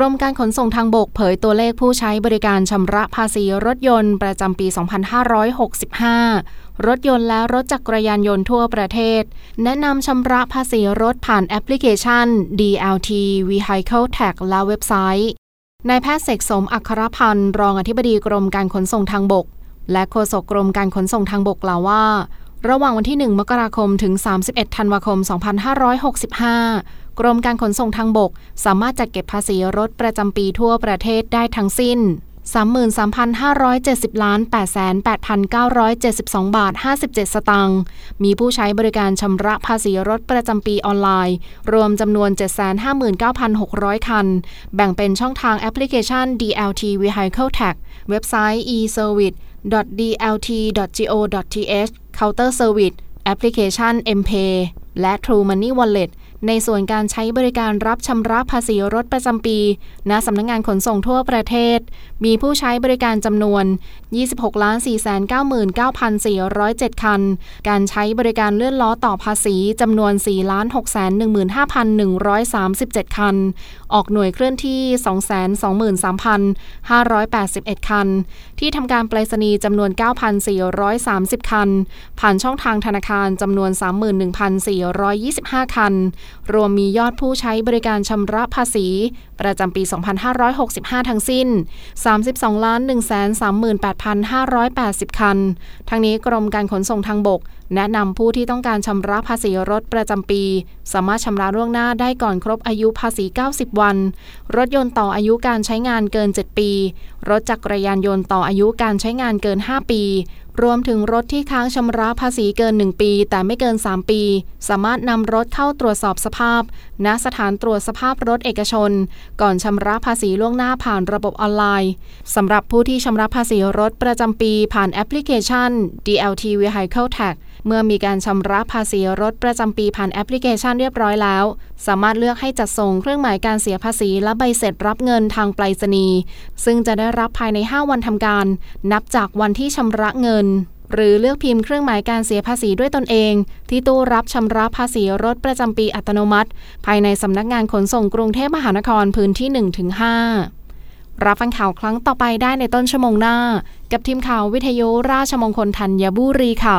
กรมการขนส่งทางบกเผยตัวเลขผู้ใช้บริการชำระภาษีรถยนต์ประจำปี 2565 รถยนต์และรถจักรยานยนต์ทั่วประเทศ แนะนำชำระภาษีรถผ่านแอปพลิเคชัน DLT Vehicle Tag และเว็บไซต์นายแพทย์เสกสมอัครพันธ์รองอธิบดีกรมการขนส่งทางบก และโฆษกกรมการขนส่งทางบกกล่าวว่า ระหว่างวันที่ 1 มกราคมถึง 31 ธันวาคม 2565 กรมการขนส่งทางบก สามารถจัดเก็บภาษีรถประจำปีทั่วประเทศได้ทั้งสิ้น 33,570 ล้าน 88,972 บาท 57 สตางค์ มีผู้ใช้บริการชำระภาษีรถประจำปีออนไลน์ รวมจำนวน 759,600 คัน แบ่งเป็นช่องทางแอปพลิเคชัน DLT Vehicle Tag เว็บไซต์ e-service dlt.go.th Counter Service แอปพลิเคชัน MPay และ True Money Wallet ในส่วนการใช้บริการรับชำระภาษีรถประจำปีณสำนักงงานขนส่งทั่วประเทศ มีผู้ใช้บริการจำนวน 26 499,407 คัน การใช้บริการเลื่อนล้อต่อภาษีจำนวน 4 615,137 คัน ออกหน่วยเคลื่อนที่ 223,581 คัน ที่ทำการไปรษณีย์จำนวน 9,430 คัน ผ่านช่องทางธนาคารจำนวน 31,425 คันรวมมียอดผู้ใช้บริการชำระภาษี ประจำปี 2565 ทั้งสิ้น 32ล้าน138,580 คัน ทั้งนี้กรมการขนส่งทางบก แนะนำผู้ที่ต้องการชำระภาษีรถประจำปี สามารถชำระล่วงหน้าได้ก่อนครบอายุภาษี 90 วัน รถยนต์ต่ออายุการใช้งานเกิน 7 ปี รถจักรยานยนต์ต่ออายุการใช้งานเกิน 5 ปี รวมถึงรถที่ค้างชำระภาษีเกิน 1 ปี แต่ไม่เกิน 3 ปี สามารถนำรถเข้าตรวจสอบสภาพ ณ สถานตรวจสภาพรถเอกชน ก่อนชำระภาษีล่วงหน้าผ่านระบบออนไลน์สำหรับผู้ที่ชำระภาษีรถประจำปีผ่านแอปพลิเคชัน DLT Vehicle Tax เมื่อมีการชำระภาษีรถประจำปีผ่านแอปพลิเคชันเรียบร้อยแล้ว สามารถเลือกให้จัดส่งเครื่องหมายการเสียภาษีและใบเสร็จรับเงินทางไปรษณีย์ซึ่งจะได้รับภายใน 5 วันทำการ นับจากวันที่ชำระเงินหรือเลือกพิมพ์เครื่องหมายการเสียภาษีด้วยตนเอง ที่ตู้รับชำระภาษีรถประจำปีอัตโนมัติ ภายในสำนักงานขนส่งกรุงเทพมหานครพื้นที่ 1-5 รับฟังข่าวครั้งต่อไปได้ในต้นชั่วโมงหน้า กับทีมข่าววิทยุราชมงคลธัญบุรีค่ะ